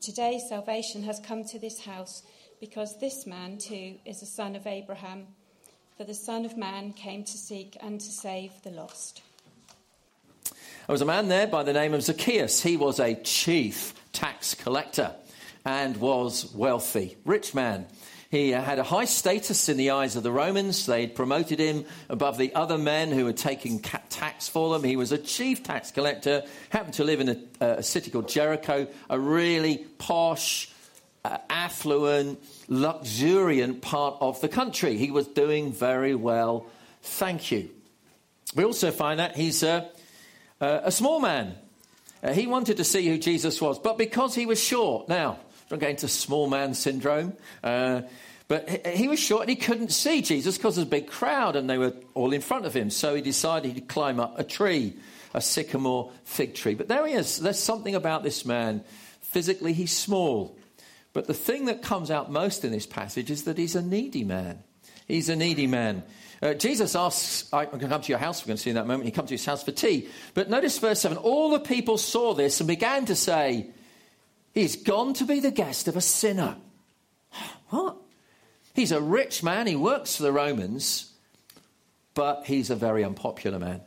Today salvation has come to this house, because this man too is a son of Abraham. For the Son of Man came to seek and to save the lost. There was a man there by the name of Zacchaeus. He was a chief tax collector and was wealthy, rich man. He had a high status in the eyes of the Romans. They'd promoted him above the other men who were taking tax for them. He was a chief tax collector, happened to live in a, a city called Jericho, a really posh, uh, affluent, luxuriant part of the country. He was doing very well, thank you. We also find that he's a, a small man. Uh, he wanted to see who Jesus was, but because he was short, now, don't get into small man syndrome, uh, but he, was short and he couldn't see Jesus because there's a big crowd and they were all in front of him. So he decided he'd climb up a tree, a sycamore fig tree. But there he is. There's something about this man. Physically, he's small. But the thing that comes out most in this passage is that he's a needy man. He's a needy man. Uh, Jesus asks, I'm going to come to your house, we're going to see in that moment. He comes to his house for tea. But notice verse 7 all the people saw this and began to say, He's gone to be the guest of a sinner. What? He's a rich man, he works for the Romans, but he's a very unpopular man.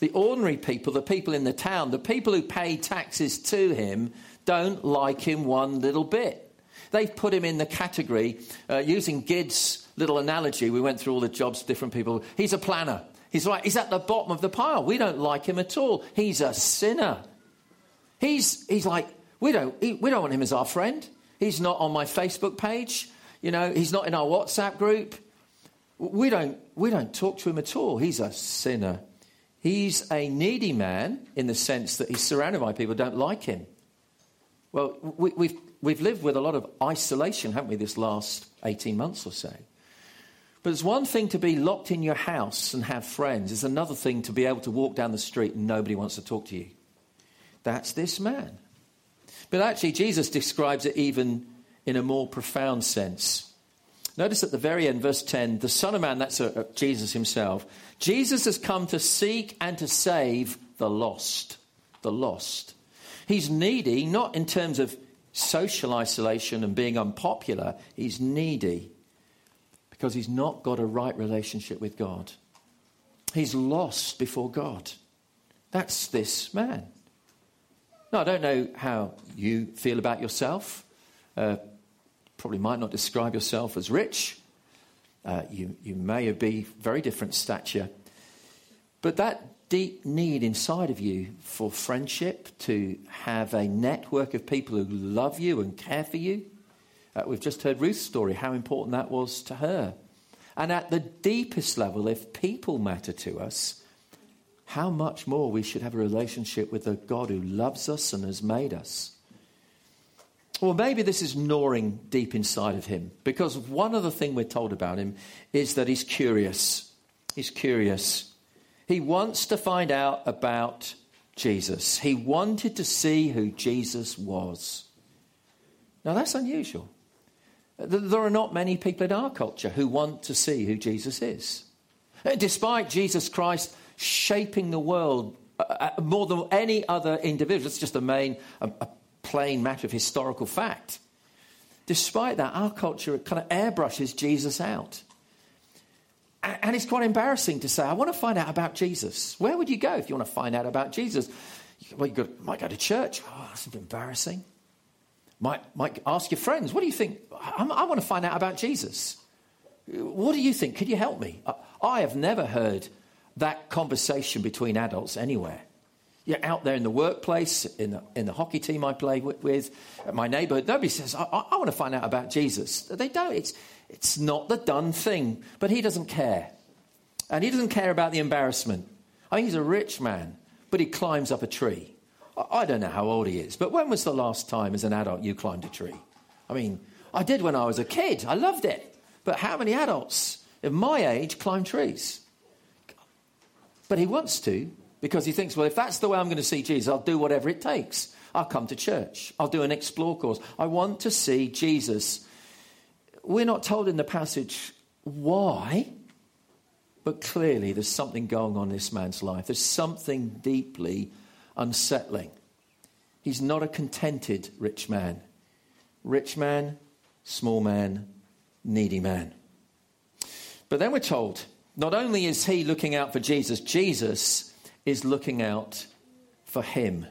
The ordinary people, the people in the town, the people who pay taxes to him, don't like him one little bit. They've put him in the category, uh, using Gid's little analogy, we went through all the jobs, different people. He's a planner. He's right. He's at the bottom of the pile. We don't like him at all. He's a sinner. He's, he's like, we don't, we don't want him as our friend. He's not on my Facebook page. You know, he's not in our WhatsApp group. We don't, we don't talk to him at all. He's a sinner. He's a needy man in the sense that he's surrounded by people who don't like him. Well, we, we've, we've lived with a lot of isolation, haven't we, this last 18 months or so? But it's one thing to be locked in your house and have friends. It's another thing to be able to walk down the street and nobody wants to talk to you. That's this man. But actually, Jesus describes it even in a more profound sense. Notice at the very end, verse 10, the Son of Man, that's a, a Jesus himself. Jesus has come to seek and to save the lost. The lost. He's needy, not in terms of social isolation and being unpopular, he's needy because he's not got a right relationship with God. He's lost before God. That's this man. Now, I don't know how you feel about yourself. Uh, probably might not describe yourself as rich. Uh, you, you may be very different stature. But that deep need inside of you for friendship, to have a network of people who love you and care for you, uh, we've just heard Ruth's story, how important that was to her. And at the deepest level, if people matter to us, how much more we should have a relationship with the God who loves us and has made us. Or maybe this is gnawing deep inside of him, because one other thing we're told about him is that he's curious. He's curious. He wants to find out about Jesus. He wanted to see who Jesus was. Now, that's unusual. There are not many people in our culture who want to see who Jesus is. Despite Jesus Christ shaping the world uh, uh, more than any other individual, it's just a main, a, a plain matter of historical fact. Despite that, our culture kind of airbrushes Jesus out. And it's quite embarrassing to say, I want to find out about Jesus. Where would you go if you want to find out about Jesus? Well, you might go to church. Oh, that's embarrassing. Might, might ask your friends, what do you think? I, I want to find out about Jesus. What do you think? Could you help me? I, I have never heard that conversation between adults anywhere. You're out there in the workplace, in the, in the hockey team I play with, with my neighborhood. Nobody says, I, I, I want to find out about Jesus. They don't. It's, it's not the done thing. But he doesn't care. And he doesn't care about the embarrassment. I think he's a rich man, but he climbs up a tree. I, I don't know how old he is, but when was the last time as an adult you climbed a tree? I mean, I did when I was a kid. I loved it. But how many adults of my age climb trees? But he wants to because he thinks, well, if that's the way I'm going to see Jesus, I'll do whatever it takes. I'll come to church. I'll do an explore course. I want to see Jesus. We're not told in the passage why, but clearly there's something going on in this man's life. There's something deeply unsettling. He's not a contented rich man. Rich man, small man, needy man. But then we're told not only is he looking out for Jesus, Jesus is looking out for him.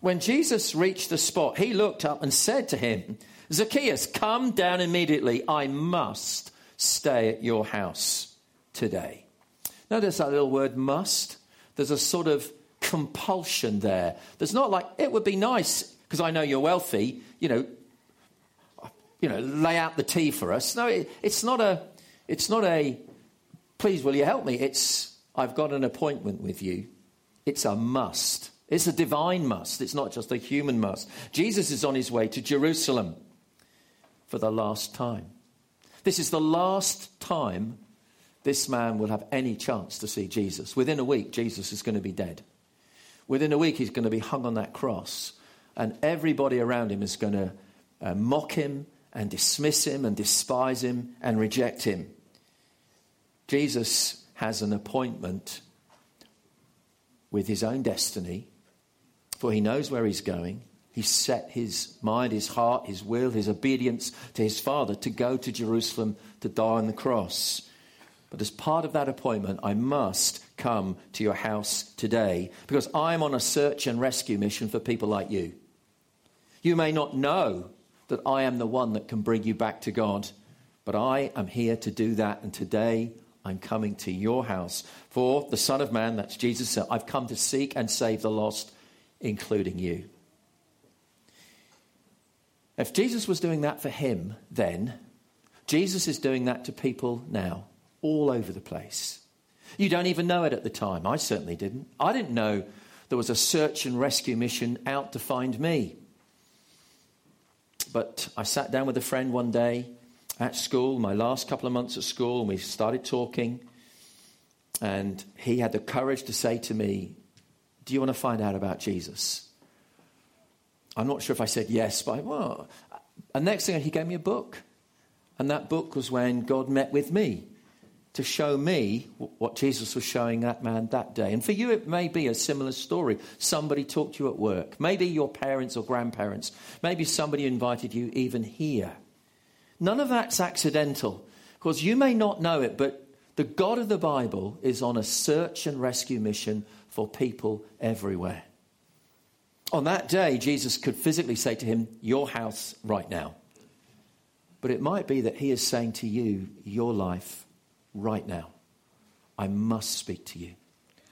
When Jesus reached the spot, he looked up and said to him, Zacchaeus, come down immediately. I must stay at your house today. Notice that little word must. There's a sort of compulsion there. There's not like, it would be nice because I know you're wealthy, you know, you know, lay out the tea for us. No, it, it's not a, it's not a, please will you help me? It's, I've got an appointment with you. It's a must. It's a divine must. It's not just a human must. Jesus is on his way to Jerusalem for the last time. This is the last time this man will have any chance to see Jesus. Within a week, Jesus is going to be dead. Within a week, he's going to be hung on that cross, and everybody around him is going to uh, mock him and dismiss him and despise him and reject him. Jesus has an appointment with his own destiny, for he knows where he's going. He's set his mind, his heart, his will, his obedience to his Father to go to Jerusalem to die on the cross. But as part of that appointment, I must come to your house today because I'm on a search and rescue mission for people like you. You may not know that I am the one that can bring you back to God. But I am here to do that, and today I'm coming to your house. For the Son of Man, that's Jesus, said, I've come to seek and save the lost, including you. If Jesus was doing that for him then, Jesus is doing that to people now, all over the place. You don't even know it at the time. I certainly didn't. I didn't know there was a search and rescue mission out to find me. But I sat down with a friend one day at school, my last couple of months at school, and we started talking. And he had the courage to say to me, Do you want to find out about Jesus? I'm not sure if I said yes, but I, well. And next thing, he gave me a book. And that book was when God met with me to show me what Jesus was showing that man that day. And for you, it may be a similar story. Somebody talked to you at work, maybe your parents or grandparents, maybe somebody invited you even here. None of that's accidental because you may not know it, but the God of the Bible is on a search and rescue mission for people everywhere. On that day, Jesus could physically say to him, Your house right now. But it might be that he is saying to you, Your life right now. I must speak to you.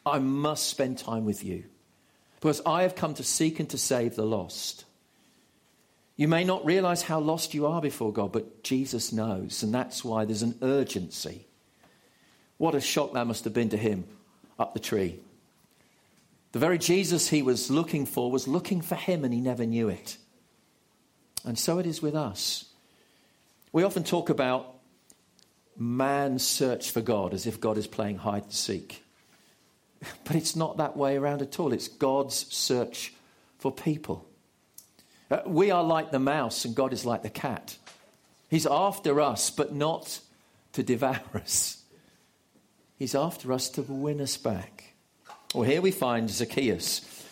I must spend time with you because I have come to seek and to save the lost. You may not realize how lost you are before God, but Jesus knows, and that's why there's an urgency. What a shock that must have been to him up the tree. The very Jesus he was looking for was looking for him, and he never knew it. And so it is with us. We often talk about man's search for God as if God is playing hide and seek. But it's not that way around at all. It's God's search for people. Uh, we are like the mouse, and God is like the cat. He's after us, but not to devour us. He's after us to win us back. Well, here we find Zacchaeus.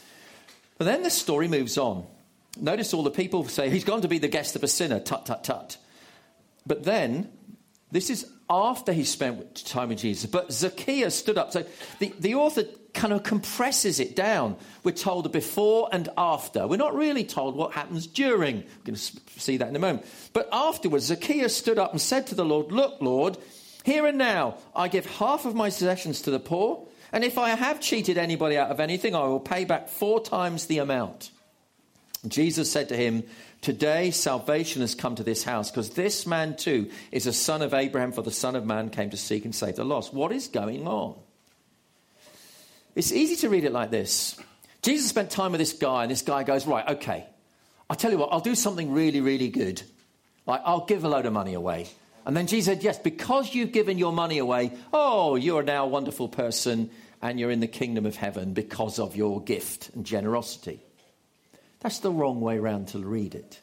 But then the story moves on. Notice all the people say, He's gone to be the guest of a sinner. Tut, tut, tut. But then, this is after he spent time with Jesus. But Zacchaeus stood up. So the, the author kind of compresses it down. We're told before and after. We're not really told what happens during. We're going to see that in a moment. But afterwards, Zacchaeus stood up and said to the Lord, Look, Lord, here and now I give half of my possessions to the poor, and if I have cheated anybody out of anything, I will pay back four times the amount. Jesus said to him, Today salvation has come to this house because this man too is a son of Abraham, for the Son of Man came to seek and save the lost. What is going on? It's easy to read it like this. Jesus spent time with this guy, and this guy goes, Right, okay, I'll tell you what, I'll do something really, really good. Like, I'll give a load of money away. And then Jesus said, Yes, because you've given your money away, oh, you're now a wonderful person and you're in the kingdom of heaven because of your gift and generosity. That's the wrong way round to read it.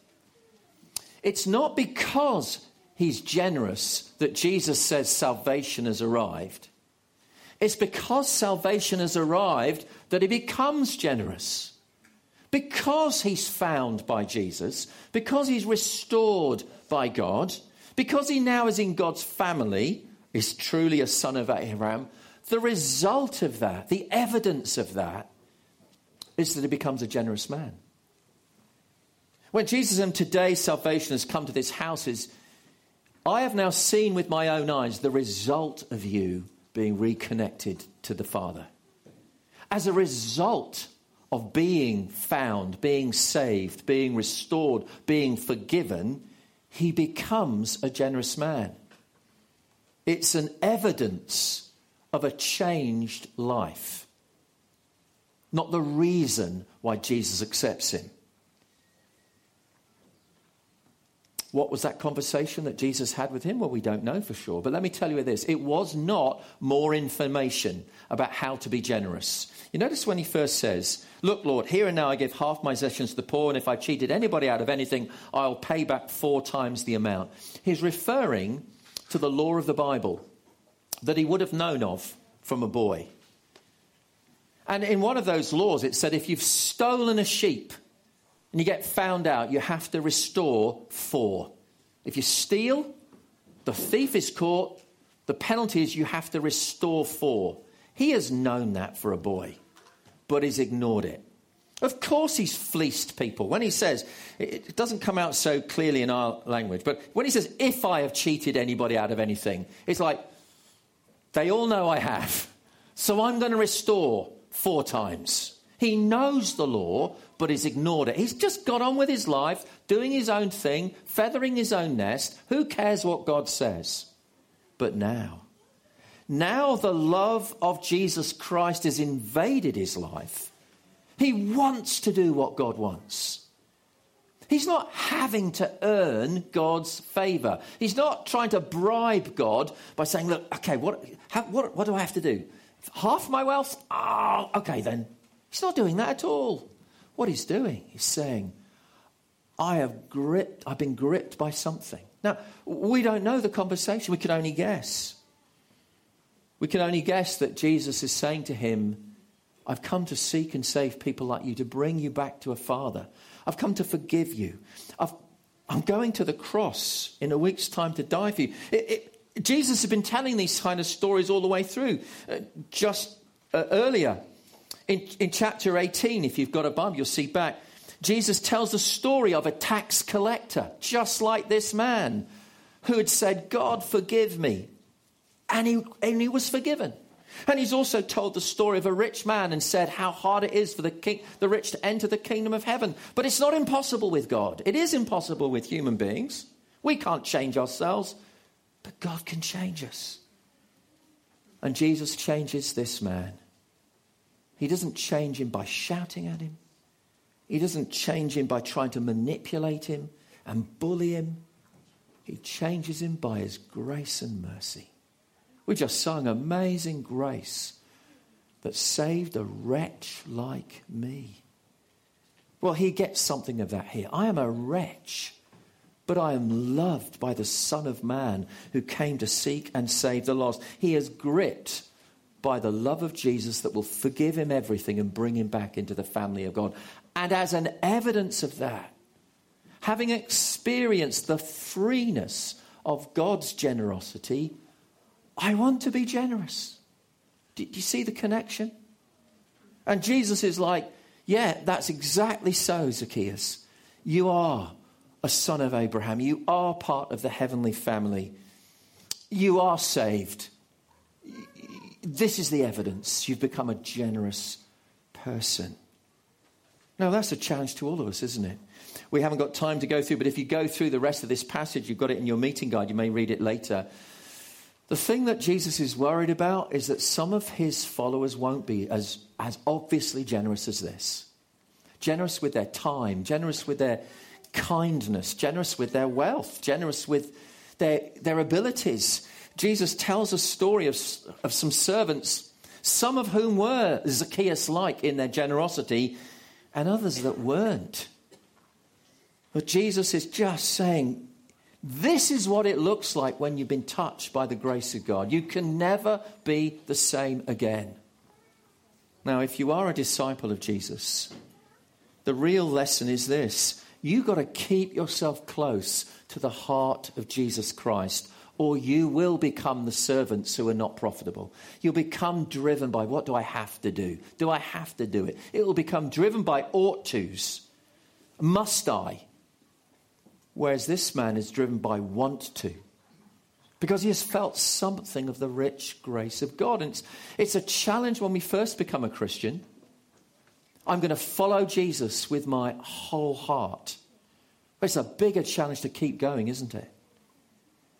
It's not because he's generous that Jesus says salvation has arrived. It's because salvation has arrived that he becomes generous. Because he's found by Jesus, because he's restored by God, because he now is in God's family, is truly a son of Abraham, the result of that, the evidence of that, is that he becomes a generous man. When Jesus and today's salvation has come to this house, is I have now seen with my own eyes the result of you being reconnected to the Father. As a result of being found, being saved, being restored, being forgiven, he becomes a generous man. It's an evidence of a changed life, not the reason why Jesus accepts him. What was that conversation that Jesus had with him? Well, we don't know for sure. But let me tell you this it was not more information about how to be generous. You notice when he first says, Look, Lord, here and now I give half my possessions to the poor, and if I cheated anybody out of anything, I'll pay back four times the amount. He's referring to the law of the Bible that he would have known of from a boy. And in one of those laws, it said if you've stolen a sheep, and you get found out, you have to restore four. If you steal, the thief is caught, the penalty is you have to restore four. He has known that for a boy, but he's ignored it. Of course, he's fleeced people. When he says, it doesn't come out so clearly in our language, but when he says, if I have cheated anybody out of anything, it's like, they all know I have. So I'm going to restore four times. He knows the law, but he's ignored it. He's just got on with his life, doing his own thing, feathering his own nest. Who cares what God says? But now, now the love of Jesus Christ has invaded his life. He wants to do what God wants. He's not having to earn God's favor. He's not trying to bribe God by saying, Look, okay, what, how, what, what do I have to do? Half my wealth? Oh, okay, then. He's not doing that at all. What he's doing, he's saying, I have gripped, I've been gripped by something. Now, we don't know the conversation, we can only guess. We can only guess that Jesus is saying to him, I've come to seek and save people like you, to bring you back to a father. I've come to forgive you. i am going to the cross in a week's time to die for you. It, it, Jesus has been telling these kind of stories all the way through. Uh, just uh, earlier, in, in chapter 18, if you've got a Bible, you'll see back. Jesus tells the story of a tax collector, just like this man, who had said, God, forgive me. And he, and he was forgiven. And he's also told the story of a rich man and said how hard it is for the, king, the rich to enter the kingdom of heaven. But it's not impossible with God. It is impossible with human beings. We can't change ourselves, but God can change us. And Jesus changes this man. He doesn't change him by shouting at him. He doesn't change him by trying to manipulate him and bully him. He changes him by his grace and mercy. We just sung Amazing Grace that saved a wretch like me. Well, he gets something of that here. I am a wretch, but I am loved by the Son of Man who came to seek and save the lost. He has gripped by the love of Jesus that will forgive him everything and bring him back into the family of God. And as an evidence of that, having experienced the freeness of God's generosity, I want to be generous. Do, you see the connection? And Jesus is like, yeah, that's exactly so, Zacchaeus. You are a son of Abraham. You are part of the heavenly family. You are saved. This is the evidence. You've become a generous person. Now, that's a challenge to all of us, isn't it? We haven't got time to go through, but if you go through the rest of this passage, you've got it in your meeting guide, you may read it later. The thing that Jesus is worried about is that some of his followers won't be as, as obviously generous as this. Generous with their time, generous with their kindness, generous with their wealth, generous with their, their abilities. Jesus tells a story of, of some servants, some of whom were Zacchaeus like in their generosity, and others that weren't. But Jesus is just saying, this is what it looks like when you've been touched by the grace of God. You can never be the same again. Now, if you are a disciple of Jesus, the real lesson is this you've got to keep yourself close to the heart of Jesus Christ, or you will become the servants who are not profitable. You'll become driven by what do I have to do? Do I have to do it? It will become driven by ought tos. Must I? Whereas this man is driven by want to. Because he has felt something of the rich grace of God. And it's, it's a challenge when we first become a Christian. I'm going to follow Jesus with my whole heart. It's a bigger challenge to keep going, isn't it?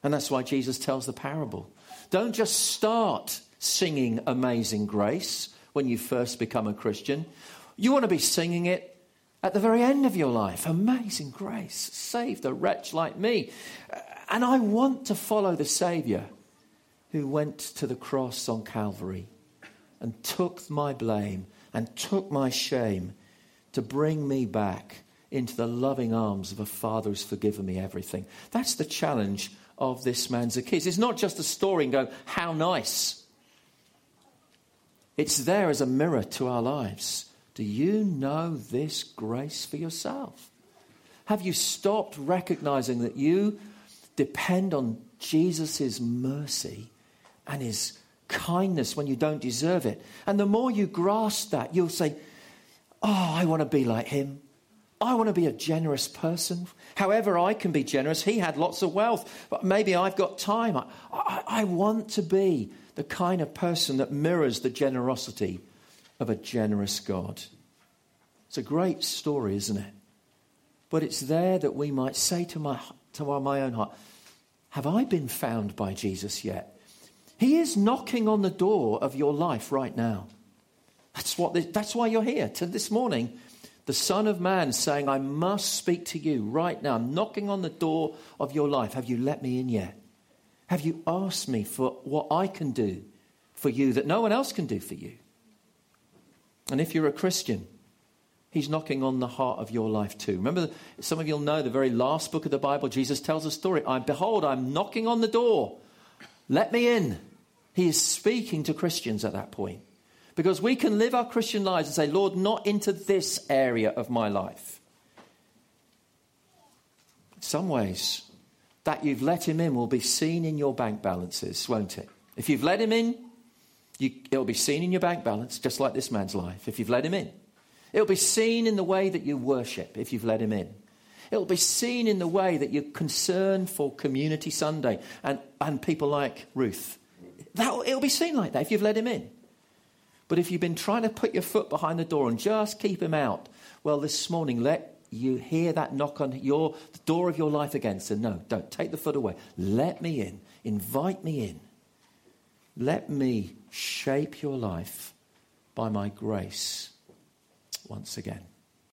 And that's why Jesus tells the parable. Don't just start singing Amazing Grace when you first become a Christian. You want to be singing it at the very end of your life. Amazing grace, saved a wretch like me. And I want to follow the Saviour who went to the cross on Calvary and took my blame and took my shame to bring me back into the loving arms of a father who's forgiven me everything. That's the challenge of this man Zacchaeus. It's not just a story and go, how nice. It's there as a mirror to our lives. Do you know this grace for yourself? Have you stopped recognizing that you depend on Jesus' mercy and his kindness when you don't deserve it? And the more you grasp that, you'll say, Oh, I want to be like him. I want to be a generous person. However, I can be generous. He had lots of wealth, but maybe I've got time. I, I, I want to be the kind of person that mirrors the generosity of a generous God. It's a great story, isn't it? But it's there that we might say to my, to my own heart, Have I been found by Jesus yet? He is knocking on the door of your life right now. That's, what, that's why you're here. To this morning, the Son of Man saying, I must speak to you right now. I'm knocking on the door of your life. Have you let me in yet? Have you asked me for what I can do for you that no one else can do for you? And if you're a Christian, He's knocking on the heart of your life too. Remember, some of you'll know the very last book of the Bible, Jesus tells a story. I behold, I'm knocking on the door. Let me in. He is speaking to Christians at that point. Because we can live our Christian lives and say, Lord, not into this area of my life. In some ways, that you've let him in will be seen in your bank balances, won't it? If you've let him in, you, it'll be seen in your bank balance, just like this man's life, if you've let him in. It'll be seen in the way that you worship, if you've let him in. It'll be seen in the way that you're concerned for Community Sunday and, and people like Ruth. That, it'll be seen like that if you've let him in. But if you've been trying to put your foot behind the door and just keep him out, well, this morning, let you hear that knock on your the door of your life again. So, no, don't take the foot away. Let me in. Invite me in. Let me shape your life by my grace once again.